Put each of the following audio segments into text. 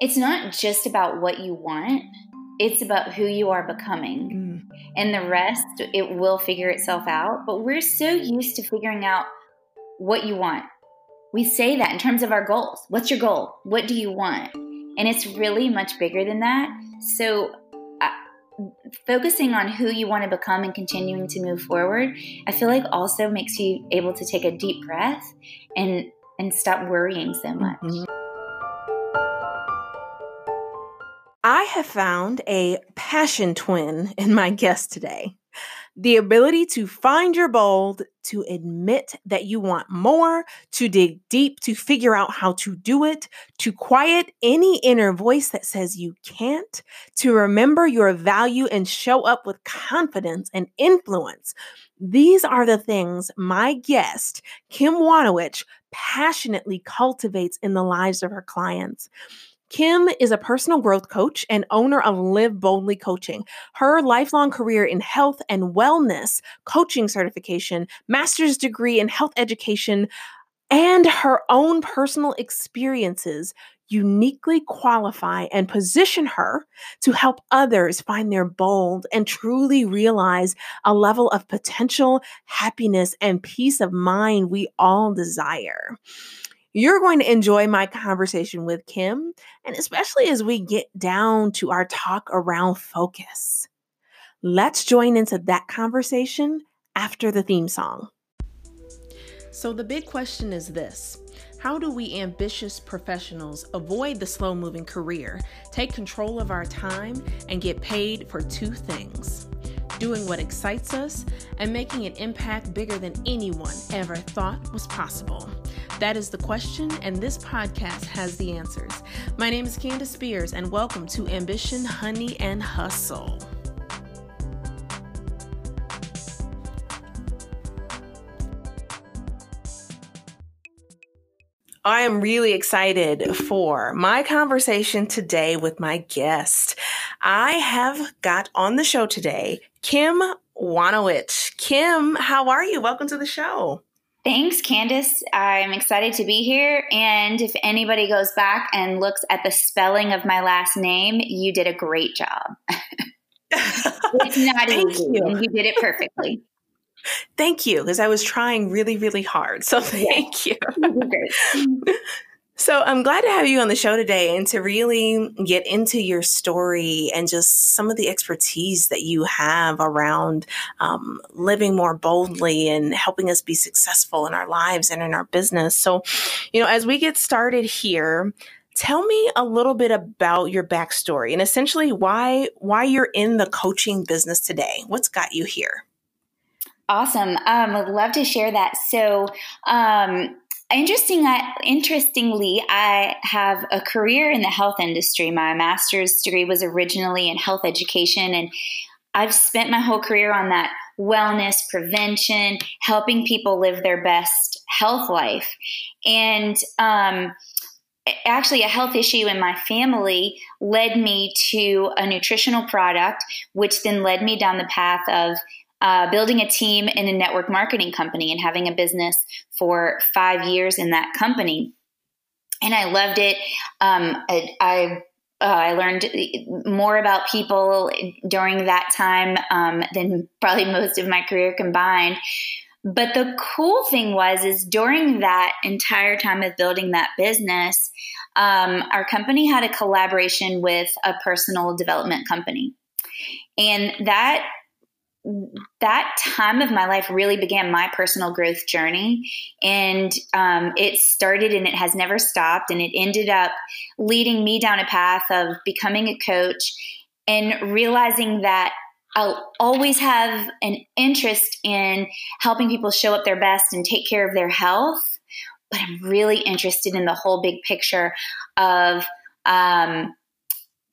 it's not just about what you want, it's about who you are becoming. Mm. And the rest, it will figure itself out. But we're so used to figuring out what you want. We say that in terms of our goals. What's your goal? What do you want? And it's really much bigger than that. So, uh, focusing on who you want to become and continuing to move forward, I feel like also makes you able to take a deep breath and and stop worrying so much. Mm-hmm. I have found a passion twin in my guest today. The ability to find your bold, to admit that you want more, to dig deep, to figure out how to do it, to quiet any inner voice that says you can't, to remember your value and show up with confidence and influence. These are the things my guest, Kim Wojnowich, passionately cultivates in the lives of her clients. Kim is a personal growth coach and owner of Live Boldly Coaching. Her lifelong career in health and wellness, coaching certification, master's degree in health education, and her own personal experiences uniquely qualify and position her to help others find their bold and truly realize a level of potential happiness and peace of mind we all desire. You're going to enjoy my conversation with Kim, and especially as we get down to our talk around focus. Let's join into that conversation after the theme song. So, the big question is this How do we ambitious professionals avoid the slow moving career, take control of our time, and get paid for two things? Doing what excites us and making an impact bigger than anyone ever thought was possible. That is the question, and this podcast has the answers. My name is Candace Spears, and welcome to Ambition, Honey, and Hustle. I am really excited for my conversation today with my guest. I have got on the show today Kim Wojnowich. Kim, how are you? Welcome to the show. Thanks, Candace. I'm excited to be here. And if anybody goes back and looks at the spelling of my last name, you did a great job. it's not easy, you. and you did it perfectly. Thank you, because I was trying really, really hard. So thank you. So I'm glad to have you on the show today and to really get into your story and just some of the expertise that you have around um, living more boldly and helping us be successful in our lives and in our business. So, you know, as we get started here, tell me a little bit about your backstory and essentially why why you're in the coaching business today. What's got you here? Awesome. Um, would love to share that. So, um, Interesting, interestingly, I have a career in the health industry. My master's degree was originally in health education, and I've spent my whole career on that wellness, prevention, helping people live their best health life. And um, actually, a health issue in my family led me to a nutritional product, which then led me down the path of uh, building a team in a network marketing company and having a business for five years in that company. And I loved it. Um, I, I uh, I learned more about people during that time um, than probably most of my career combined. But the cool thing was, is during that entire time of building that business, um, our company had a collaboration with a personal development company, and that that time of my life really began my personal growth journey. And um, it started and it has never stopped. And it ended up leading me down a path of becoming a coach and realizing that I'll always have an interest in helping people show up their best and take care of their health. But I'm really interested in the whole big picture of um,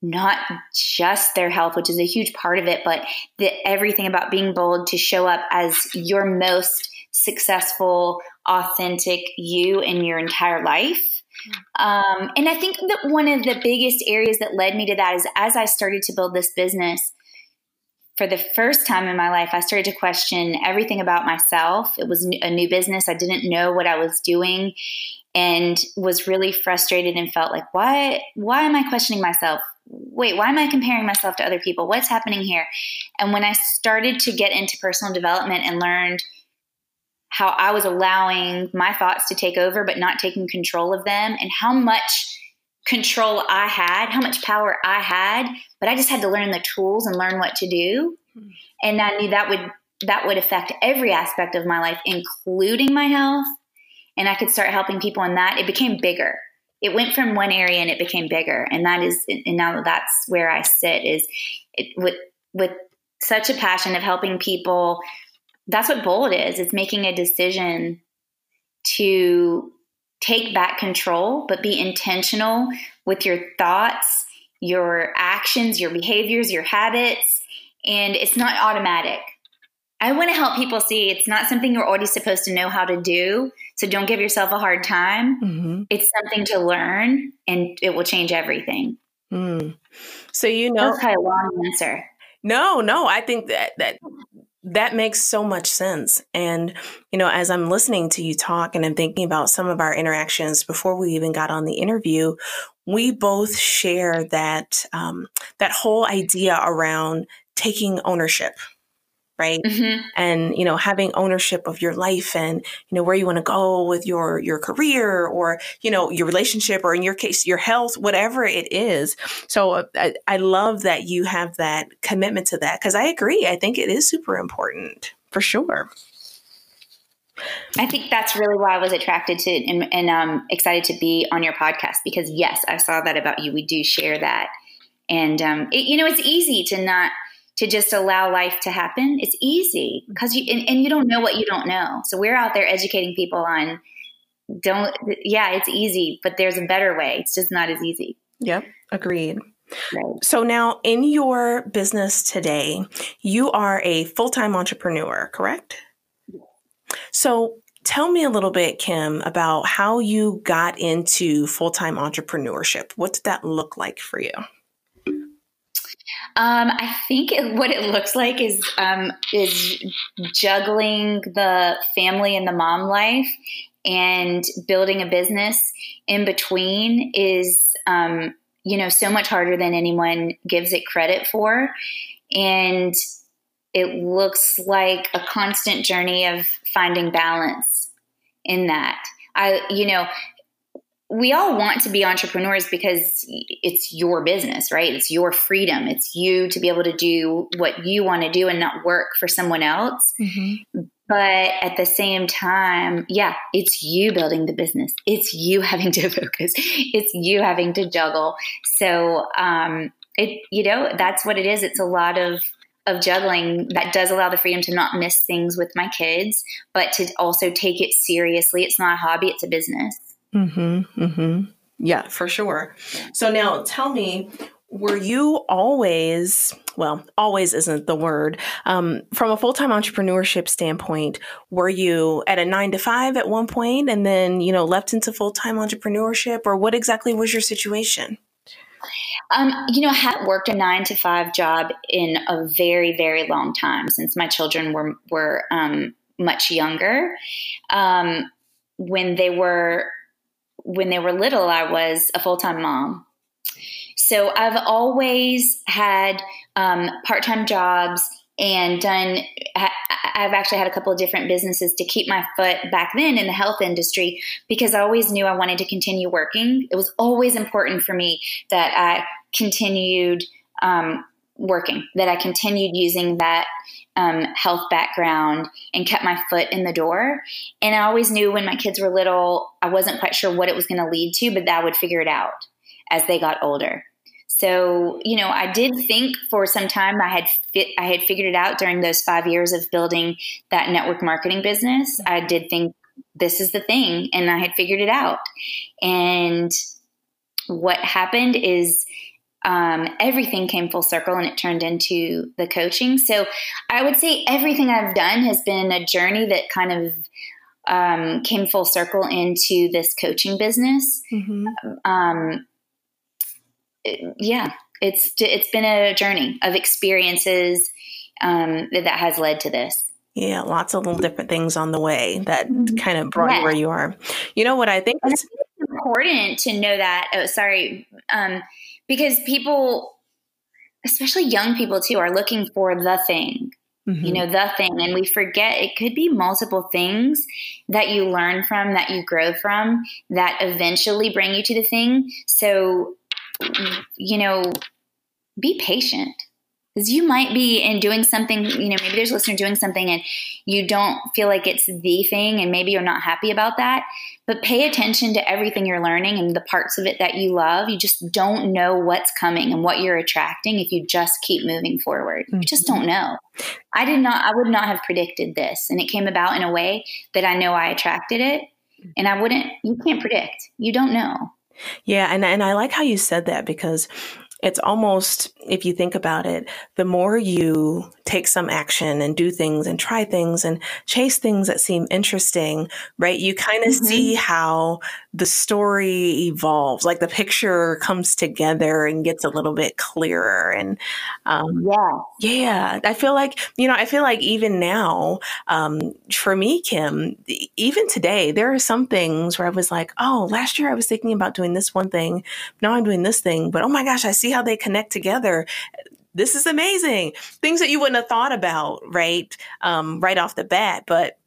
not just their health, which is a huge part of it, but the, everything about being bold to show up as your most successful, authentic you in your entire life. Um, and I think that one of the biggest areas that led me to that is as I started to build this business, for the first time in my life, I started to question everything about myself. It was a new business. I didn't know what I was doing. and was really frustrated and felt like why why am I questioning myself? Wait, why am I comparing myself to other people? What's happening here? And when I started to get into personal development and learned how I was allowing my thoughts to take over but not taking control of them and how much control I had, how much power I had, but I just had to learn the tools and learn what to do. Hmm. And I knew that would that would affect every aspect of my life including my health and I could start helping people in that. It became bigger. It went from one area and it became bigger. And that is and now that's where I sit is it, with with such a passion of helping people that's what bold is. It's making a decision to take back control but be intentional with your thoughts your actions your behaviors your habits. And it's not automatic i want to help people see it's not something you're already supposed to know how to do so don't give yourself a hard time mm-hmm. it's something to learn and it will change everything mm. so you know that's a long answer no no i think that that that makes so much sense. And, you know, as I'm listening to you talk and I'm thinking about some of our interactions before we even got on the interview, we both share that, um, that whole idea around taking ownership right mm-hmm. and you know having ownership of your life and you know where you want to go with your your career or you know your relationship or in your case your health whatever it is so uh, I, I love that you have that commitment to that because i agree i think it is super important for sure I think that's really why I was attracted to and, and um, excited to be on your podcast because yes, I saw that about you. We do share that, and um, it, you know, it's easy to not to just allow life to happen. It's easy mm-hmm. because you and, and, you don't know what you don't know. So we're out there educating people on don't yeah, it's easy, but there's a better way. It's just not as easy. Yep, agreed. Right. So now in your business today, you are a full-time entrepreneur, correct? So tell me a little bit, Kim, about how you got into full-time entrepreneurship. What did that look like for you? Um, I think it, what it looks like is um, is juggling the family and the mom life and building a business in between is um, you know so much harder than anyone gives it credit for, and it looks like a constant journey of finding balance in that. I you know we all want to be entrepreneurs because it's your business, right? It's your freedom. It's you to be able to do what you want to do and not work for someone else. Mm-hmm. But at the same time, yeah, it's you building the business. It's you having to focus. It's you having to juggle. So, um, it, you know, that's what it is. It's a lot of, of juggling that does allow the freedom to not miss things with my kids, but to also take it seriously. It's not a hobby, it's a business. Mm-hmm. Mm-hmm. Yeah, for sure. So now tell me, were you always, well, always isn't the word, um, from a full time entrepreneurship standpoint, were you at a nine to five at one point and then, you know, left into full time entrepreneurship or what exactly was your situation? Um, you know, I had worked a nine to five job in a very, very long time since my children were were um, much younger. Um, when they were when they were little, I was a full time mom. So I've always had um, part time jobs and done, I've actually had a couple of different businesses to keep my foot back then in the health industry because I always knew I wanted to continue working. It was always important for me that I continued um, working, that I continued using that um, health background and kept my foot in the door. And I always knew when my kids were little, I wasn't quite sure what it was going to lead to, but that would figure it out as they got older. So, you know, I did think for some time I had fit, I had figured it out during those five years of building that network marketing business. I did think this is the thing, and I had figured it out. And what happened is um, everything came full circle and it turned into the coaching. So I would say everything I've done has been a journey that kind of um, came full circle into this coaching business. Mm-hmm. Um, it, yeah, it's it's been a journey of experiences um, that has led to this. Yeah, lots of little different things on the way that mm-hmm. kind of brought you where you are. You know what I think is important to know that. Oh, sorry, um, because people, especially young people too, are looking for the thing. Mm-hmm. You know, the thing, and we forget it could be multiple things that you learn from, that you grow from, that eventually bring you to the thing. So, you know, be patient because you might be in doing something you know maybe there's a listener doing something and you don't feel like it's the thing and maybe you're not happy about that but pay attention to everything you're learning and the parts of it that you love. You just don't know what's coming and what you're attracting if you just keep moving forward. You just don't mm-hmm. know. I did not i would not have predicted this. And it came about in a way that i know i attracted it. And i wouldn't you can't predict. You don't know. Yeah, and and I like how you said that because it's almost, if you think about it, the more you take some action and do things and try things and chase things that seem interesting, right? You kind of mm-hmm. see how the story evolves, like the picture comes together and gets a little bit clearer. And um, yeah, yeah, I feel like you know, I feel like even now, um, for me, Kim, even today, there are some things where I was like, oh, last year I was thinking about doing this one thing, now I'm doing this thing, but oh my gosh, I see how they connect together this is amazing. Things that you wouldn't have thought about, right? Um, right off the bat. But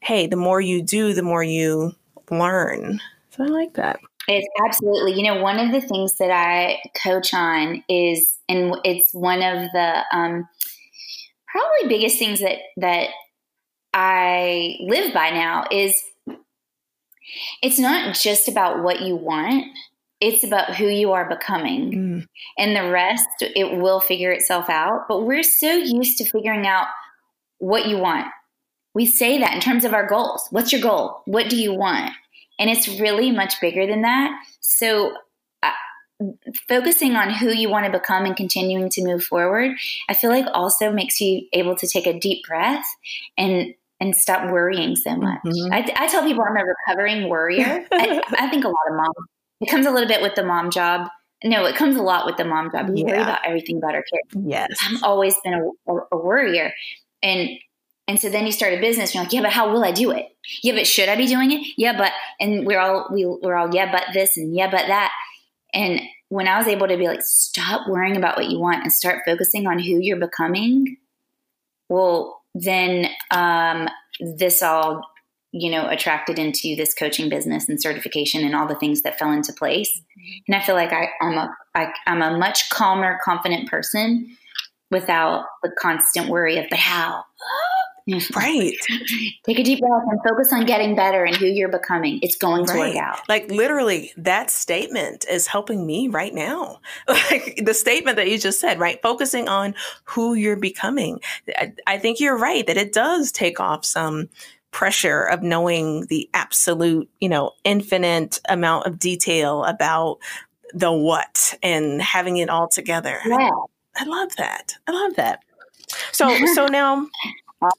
hey, the more you do, the more you learn. So I like that. It's absolutely, you know, one of the things that I coach on is, and it's one of the um, probably biggest things that that I live by now is it's not just about what you want it's about who you are becoming mm. and the rest it will figure itself out but we're so used to figuring out what you want we say that in terms of our goals what's your goal what do you want and it's really much bigger than that so uh, focusing on who you want to become and continuing to move forward i feel like also makes you able to take a deep breath and and stop worrying so much. Mm-hmm. I, I, tell people I'm a recovering worrier. I, I, think a lot of moms it comes a little bit with the mom job. No, it comes a lot with the mom job. We yeah. worry about everything about our kids. Yes. I've always been a, a, a worrier. And and so then you start a business. And you're like, yeah, but how will I do it? Yeah, but should I be doing it? Yeah, but and we're all we we're all yeah, but this and yeah, but that. And when I was able to be like, stop worrying about what you want and start focusing on who you're becoming, well, then um, this all you know, attracted into this coaching business and certification and all the things that fell into place. And I feel like I, I'm a I, I'm a much calmer, confident person without the constant worry of, but how? Right. Take a deep breath and focus on getting better and who you're becoming. It's going right. to work out. Like literally, that statement is helping me right now. Like the statement that you just said, right? Focusing on who you're becoming. I, I think you're right that it does take off some pressure of knowing the absolute, you know, infinite amount of detail about the what and having it all together. Yeah. I love that. I love that. So so now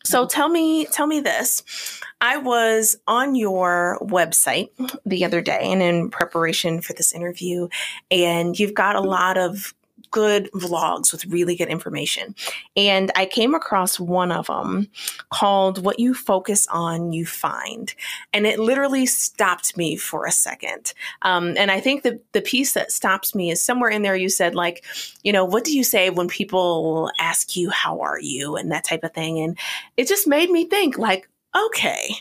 so tell me tell me this. I was on your website the other day and in preparation for this interview and you've got a mm-hmm. lot of good vlogs with really good information. And I came across one of them called What You Focus On, You Find. And it literally stopped me for a second. Um, and I think the, the piece that stops me is somewhere in there you said, like, you know, what do you say when people ask you, how are you? And that type of thing. And it just made me think, like, okay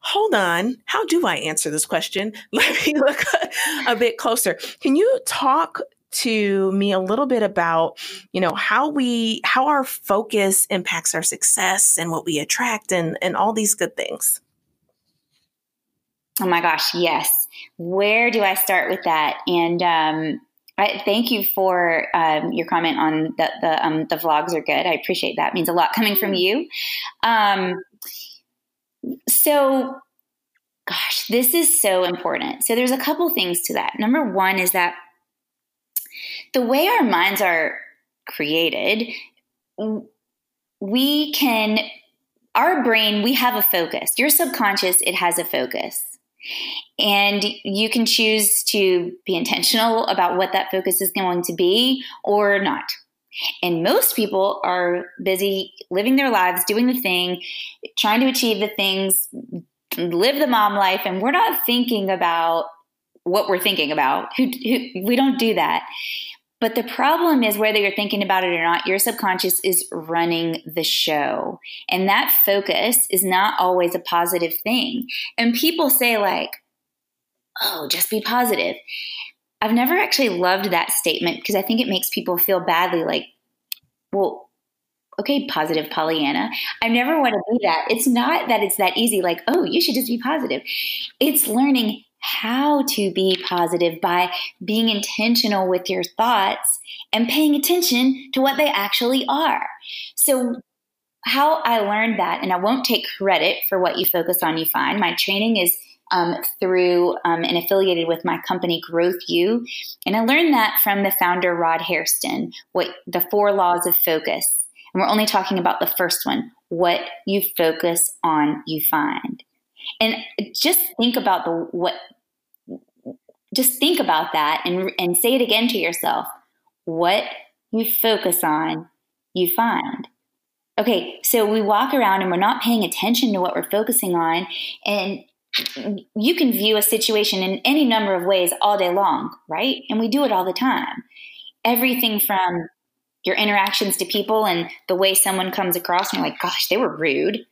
hold on, how do I answer this question? Let me look a, a, bit closer. Can you talk to me a little bit about, you know, how we how our focus impacts our success and what we attract and and all these good things. Oh my gosh, yes. Where do I start with that? And um I, thank you for um, your comment on the the, um, the vlogs are good. I appreciate that. It means a lot coming from you. Um, so, gosh, this is so important. So, there's a couple things to that. Number one is that the way our minds are created, we can, our brain, we have a focus. Your subconscious, it has a focus. And you can choose to be intentional about what that focus is going to be or not. And most people are busy living their lives, doing the thing, trying to achieve the things, live the mom life, and we're not thinking about what we're thinking about. We don't do that. But the problem is, whether you're thinking about it or not, your subconscious is running the show. And that focus is not always a positive thing. And people say, like, oh, just be positive. I've never actually loved that statement because I think it makes people feel badly like, well, okay, positive Pollyanna. I never want to be that. It's not that it's that easy, like, oh, you should just be positive. It's learning how to be positive by being intentional with your thoughts and paying attention to what they actually are. So, how I learned that, and I won't take credit for what you focus on, you find. My training is um, through um, and affiliated with my company Growth U, and I learned that from the founder Rod Hairston. What the four laws of focus, and we're only talking about the first one: what you focus on, you find. And just think about the what. Just think about that and and say it again to yourself. What you focus on, you find. Okay, so we walk around and we're not paying attention to what we're focusing on, and you can view a situation in any number of ways all day long, right? And we do it all the time. Everything from your interactions to people and the way someone comes across, and you're like, gosh, they were rude.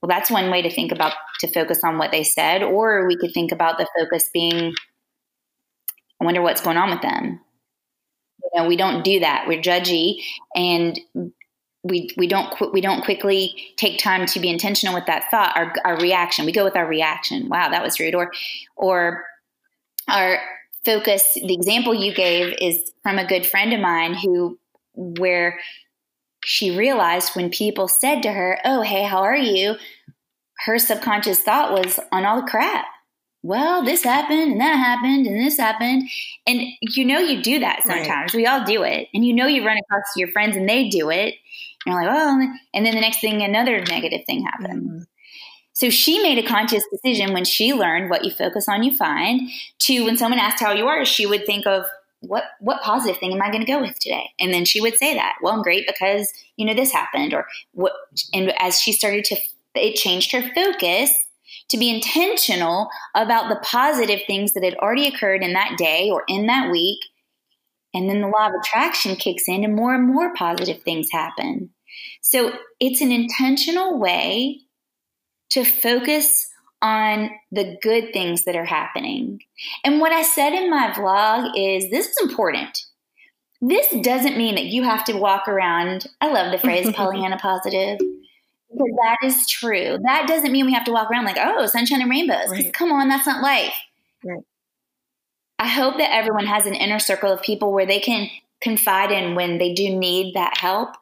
Well, that's one way to think about to focus on what they said. Or we could think about the focus being, I wonder what's going on with them. You know, we don't do that. We're judgy and we we don't we don't quickly take time to be intentional with that thought our our reaction we go with our reaction wow that was rude or or our focus the example you gave is from a good friend of mine who where she realized when people said to her oh hey how are you her subconscious thought was on all the crap well, this happened and that happened and this happened. And you know, you do that sometimes. Right. We all do it. And you know, you run across your friends and they do it. And you're like, oh, and then the next thing, another negative thing happens. Mm-hmm. So she made a conscious decision when she learned what you focus on, you find, to when someone asked how you are, she would think of, what what positive thing am I going to go with today? And then she would say that. Well, I'm great because you know this happened, or what. And as she started to, it changed her focus to be intentional about the positive things that had already occurred in that day or in that week. And then the law of attraction kicks in, and more and more positive things happen. So it's an intentional way to focus on the good things that are happening. And what I said in my vlog is this is important. This doesn't mean that you have to walk around. I love the phrase Pollyanna positive because that is true. That doesn't mean we have to walk around like, oh, sunshine and rainbows. Right. Come on, that's not life. Right. I hope that everyone has an inner circle of people where they can confide in when they do need that help.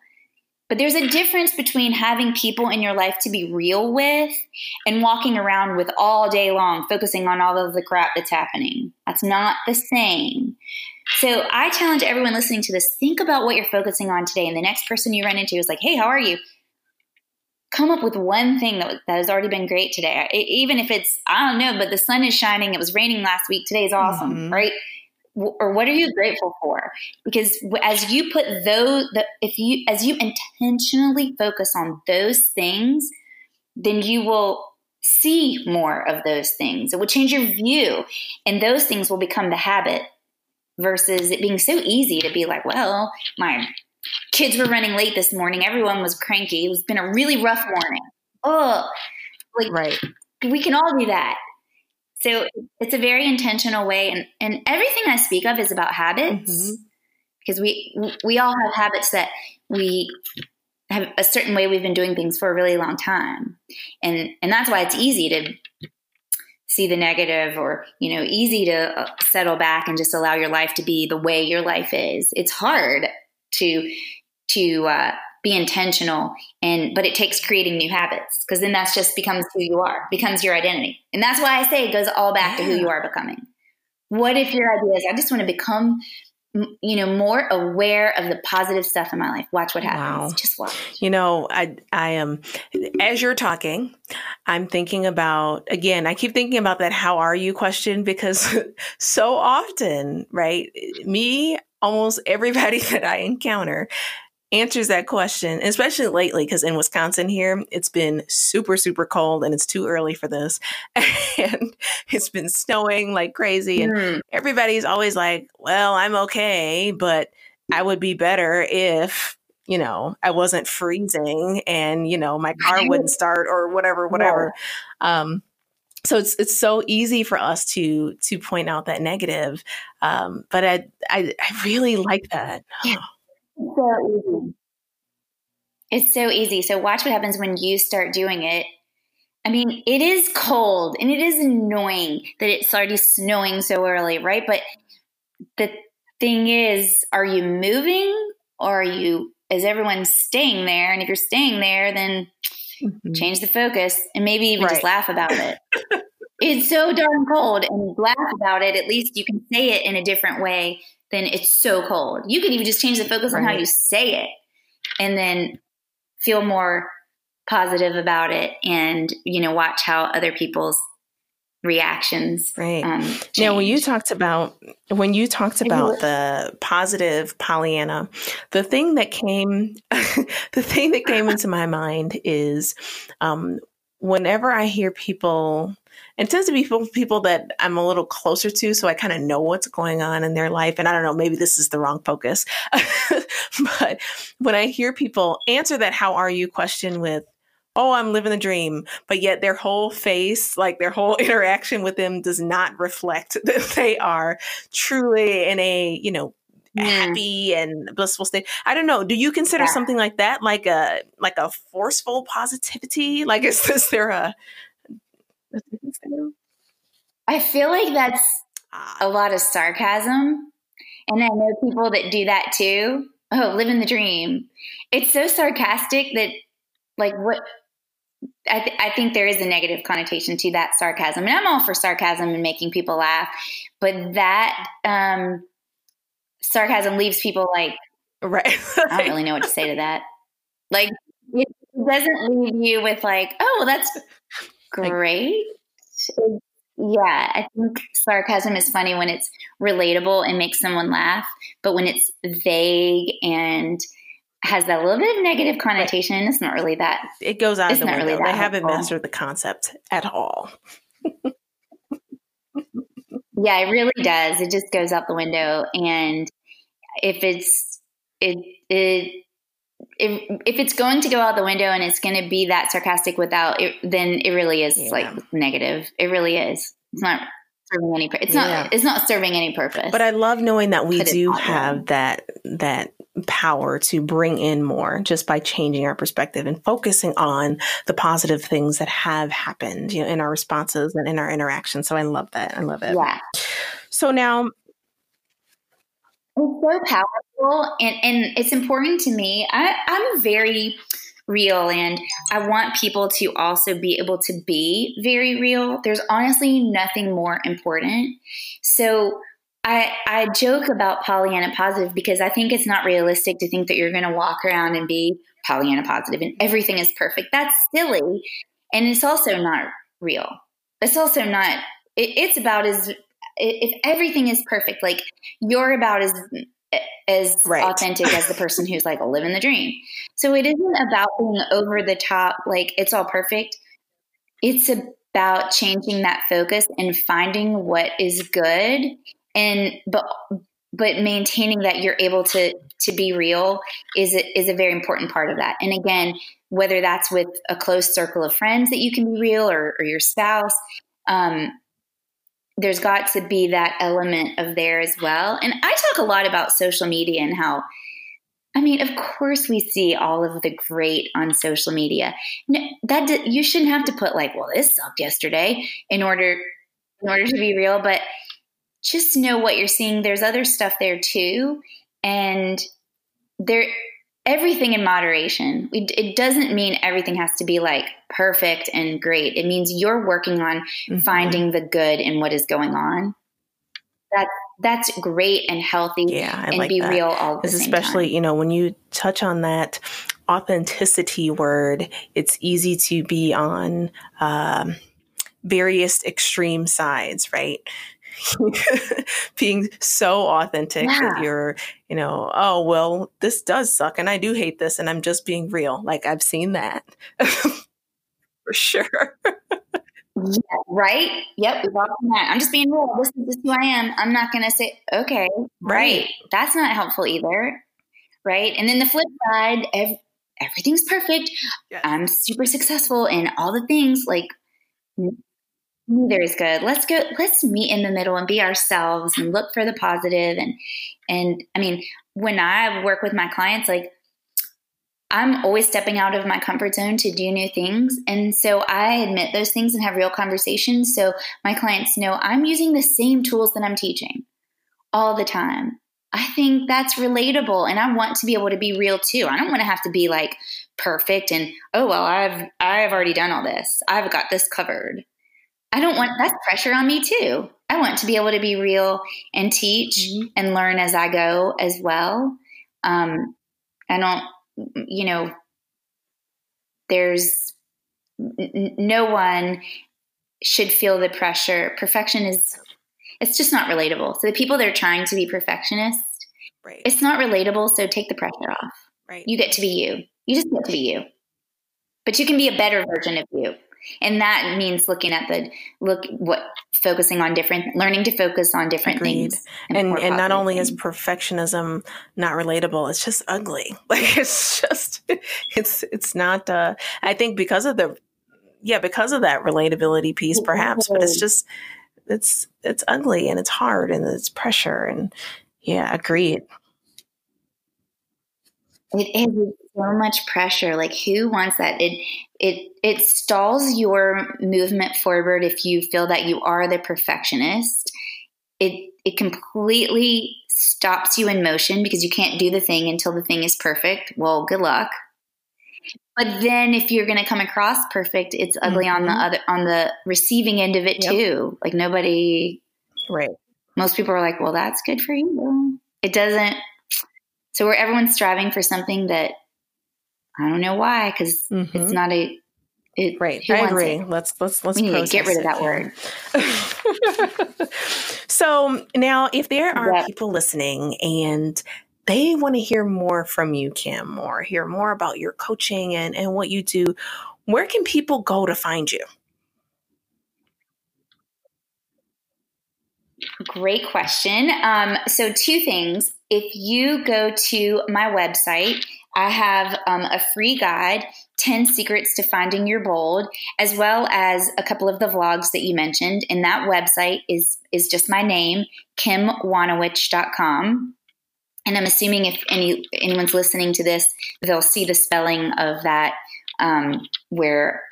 But there's a difference between having people in your life to be real with and walking around with all day long focusing on all of the crap that's happening. That's not the same. So I challenge everyone listening to this think about what you're focusing on today. And the next person you run into is like, hey, how are you? come up with one thing that, that has already been great today. even if it's, I don't know, but the sun is shining, it was raining last week, today's awesome, mm-hmm. right? Or what are you grateful for because as you put those the, if you as you intentionally focus on those things then you will see more of those things it will change your view and those things will become the habit versus it being so easy to be like well my kids were running late this morning. Everyone was cranky. It was been a really rough morning. Oh, like right. We can all do that. So it's a very intentional way, and and everything I speak of is about habits mm-hmm. because we we all have habits that we have a certain way we've been doing things for a really long time, and and that's why it's easy to see the negative or you know easy to uh, settle back and just allow your life to be the way your life is. It's hard to to uh, be intentional and but it takes creating new habits because then that's just becomes who you are becomes your identity. And that's why i say it goes all back to who you are becoming. What if your idea is i just want to become you know more aware of the positive stuff in my life. Watch what happens. Wow. just watch. You know i i am as you're talking i'm thinking about again i keep thinking about that how are you question because so often right me almost everybody that I encounter answers that question, especially lately, because in Wisconsin here, it's been super, super cold and it's too early for this. and it's been snowing like crazy. And mm. everybody's always like, well, I'm okay, but I would be better if you know, I wasn't freezing and, you know, my car wouldn't start or whatever, whatever. Yeah. Um, so it's it's so easy for us to to point out that negative, um, but I, I, I really like that. so easy. It's so easy. So watch what happens when you start doing it. I mean, it is cold and it is annoying that it's already snowing so early, right? But the thing is, are you moving or are you is everyone staying there? And if you're staying there, then mm-hmm. change the focus and maybe even right. just laugh about it. it's so darn cold and laugh about it. At least you can say it in a different way than it's so cold. You can even just change the focus right. on how you say it and then feel more positive about it and, you know, watch how other people's reactions. Right. Um, now, when you talked about when you talked about the positive Pollyanna, the thing that came the thing that came into my mind is um, whenever I hear people. It tends to be people, people that I'm a little closer to, so I kind of know what's going on in their life. And I don't know, maybe this is the wrong focus. but when I hear people answer that "How are you?" question with oh, I'm living the dream. But yet their whole face, like their whole interaction with them does not reflect that they are truly in a, you know, happy and blissful state. I don't know. Do you consider yeah. something like that like a like a forceful positivity? Like is this there a I feel like that's ah. a lot of sarcasm. And I know people that do that too. Oh, living the dream. It's so sarcastic that like what I, th- I, think there is a negative connotation to that sarcasm, and I'm all for sarcasm and making people laugh, but that um, sarcasm leaves people like, right? I don't really know what to say to that. Like, it doesn't leave you with like, oh, well, that's great. yeah, I think sarcasm is funny when it's relatable and makes someone laugh, but when it's vague and has that little bit of negative connotation. Right. It's not really that. It goes out of the window. Really they haven't mastered the concept at all. yeah, it really does. It just goes out the window. And if it's it it if if it's going to go out the window and it's going to be that sarcastic without it, then it really is yeah. like negative. It really is. It's not serving any. It's not. Yeah. It's not serving any purpose. But I love knowing that we do have that that power to bring in more just by changing our perspective and focusing on the positive things that have happened, you know, in our responses and in our interactions. So I love that. I love it. Yeah. So now it's so powerful and, and it's important to me. I, I'm very real and I want people to also be able to be very real. There's honestly nothing more important. So I, I joke about Pollyanna positive because I think it's not realistic to think that you're going to walk around and be Pollyanna positive and everything is perfect. That's silly. And it's also not real. It's also not, it, it's about as, if everything is perfect, like you're about as, as right. authentic as the person who's like living the dream. So it isn't about being over the top, like it's all perfect. It's about changing that focus and finding what is good and but but maintaining that you're able to to be real is a, is a very important part of that. And again, whether that's with a close circle of friends that you can be real or, or your spouse, um, there's got to be that element of there as well. And I talk a lot about social media and how, I mean, of course we see all of the great on social media. No, that you shouldn't have to put like, well, this sucked yesterday in order in order to be real, but just know what you're seeing. There's other stuff there too. And there, everything in moderation. It doesn't mean everything has to be like perfect and great. It means you're working on mm-hmm. finding the good in what is going on. That's that's great and healthy. Yeah, I and like be that. real all the time. Especially, time. you know, when you touch on that authenticity word, it's easy to be on um, various extreme sides, right? being so authentic yeah. that you're, you know, oh, well, this does suck and I do hate this and I'm just being real. Like I've seen that for sure. yeah, right? Yep, we've all that. I'm just being real. This is just who I am. I'm not going to say, okay, right. right. That's not helpful either. Right. And then the flip side, ev- everything's perfect. Yes. I'm super successful in all the things. Like, neither is good. Let's go. Let's meet in the middle and be ourselves and look for the positive. And and I mean, when I work with my clients, like I'm always stepping out of my comfort zone to do new things. And so I admit those things and have real conversations. So my clients know I'm using the same tools that I'm teaching all the time. I think that's relatable and I want to be able to be real too. I don't want to have to be like perfect and oh well I've I've already done all this. I've got this covered. I don't want that's pressure on me too. I want to be able to be real and teach mm-hmm. and learn as I go as well. Um, I don't, you know, there's n- no one should feel the pressure. Perfection is, it's just not relatable. So the people that are trying to be perfectionist, right. it's not relatable. So take the pressure off. Right. You get to be you. You just get to be you. But you can be a better version of you and that means looking at the look what focusing on different learning to focus on different Agreed. things and and not only things. is perfectionism not relatable it's just ugly like it's just it's it's not uh i think because of the yeah because of that relatability piece perhaps but it's just it's it's ugly and it's hard and it's pressure and yeah agreed it is so much pressure. Like who wants that? It it it stalls your movement forward if you feel that you are the perfectionist. It it completely stops you in motion because you can't do the thing until the thing is perfect. Well, good luck. But then if you're going to come across perfect, it's ugly mm-hmm. on the mm-hmm. other on the receiving end of it yep. too. Like nobody right. Most people are like, "Well, that's good for you." It doesn't so where everyone's striving for something that I don't know why, because mm-hmm. it's not a it, right. I agree. It? Let's let's let's we get rid of that word. so now, if there are yep. people listening and they want to hear more from you, Kim, or hear more about your coaching and and what you do, where can people go to find you? Great question. Um, so, two things. If you go to my website, I have um, a free guide 10 secrets to finding your bold as well as a couple of the vlogs that you mentioned. And that website is is just my name kimwojnowich.com and i'm assuming if any anyone's listening to this they'll see the spelling of that um, where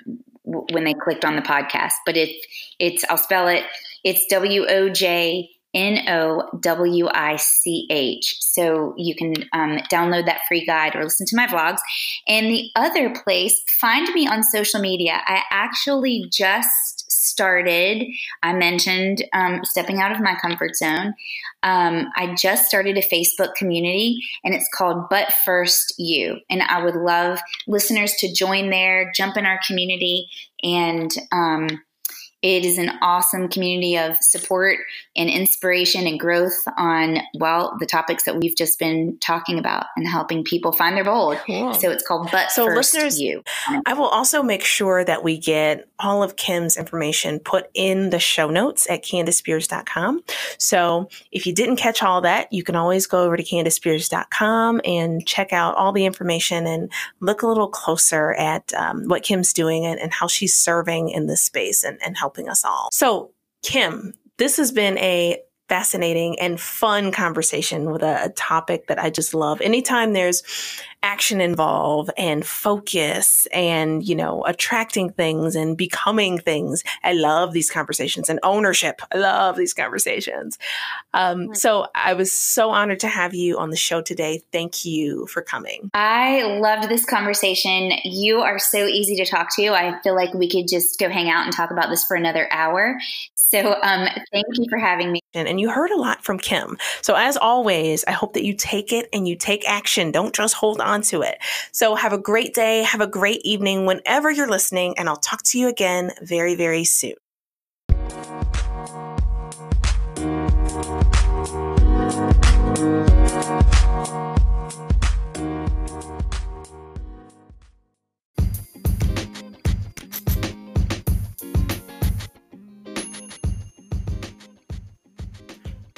when they clicked on the podcast. But it it's i'll spell it it's w-o-j N O W I C H. So you can um, download that free guide or listen to my vlogs. And the other place, find me on social media. I actually just started, I mentioned um, stepping out of my comfort zone. Um, I just started a Facebook community and it's called But First You. And I would love listeners to join there, jump in our community, and um, it is an awesome community of support and inspiration and growth on, well, the topics that we've just been talking about and helping people find their bold. Cool. So it's called But so First listeners, You. I will also make sure that we get all of Kim's information put in the show notes at CandiceSpears.com. So if you didn't catch all that, you can always go over to CandiceSpears.com and check out all the information and look a little closer at um, what Kim's doing and, and, how she's serving in this space and, and helping us all. So, Kim, this has been a fascinating and fun conversation with a, a, topic that I just love. Anytime there's action involved and focus and, you know, attracting things and becoming things, I love these conversations and ownership. I love these conversations. Um, so I was so honored to have you on the show today. Thank you for coming. I loved this conversation. You are so easy to talk to. I feel like we could just go hang out and talk about this for another hour. So um, thank you for having me. And you heard a lot from Kim. So as always, I hope that you take it and you take action. Don't just hold on to it. So have a great day. Have a great evening whenever you're listening. And I'll talk to you again very, very soon.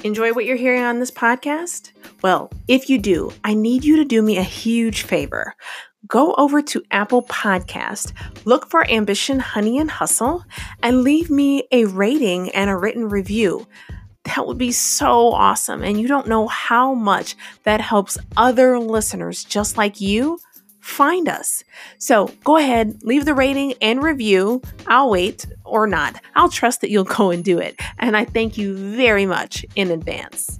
Enjoy what you're hearing on this podcast? Well, if you do, I need you to do me a huge favor. Go over to Apple Podcast, look for Ambition, Honey, and Hustle, and leave me a rating and a written review. That would be so awesome. And you don't know how much that helps other listeners just like you find us. So go ahead, leave the rating and review. I'll wait or not. I'll trust that you'll go and do it. And I thank you very much in advance.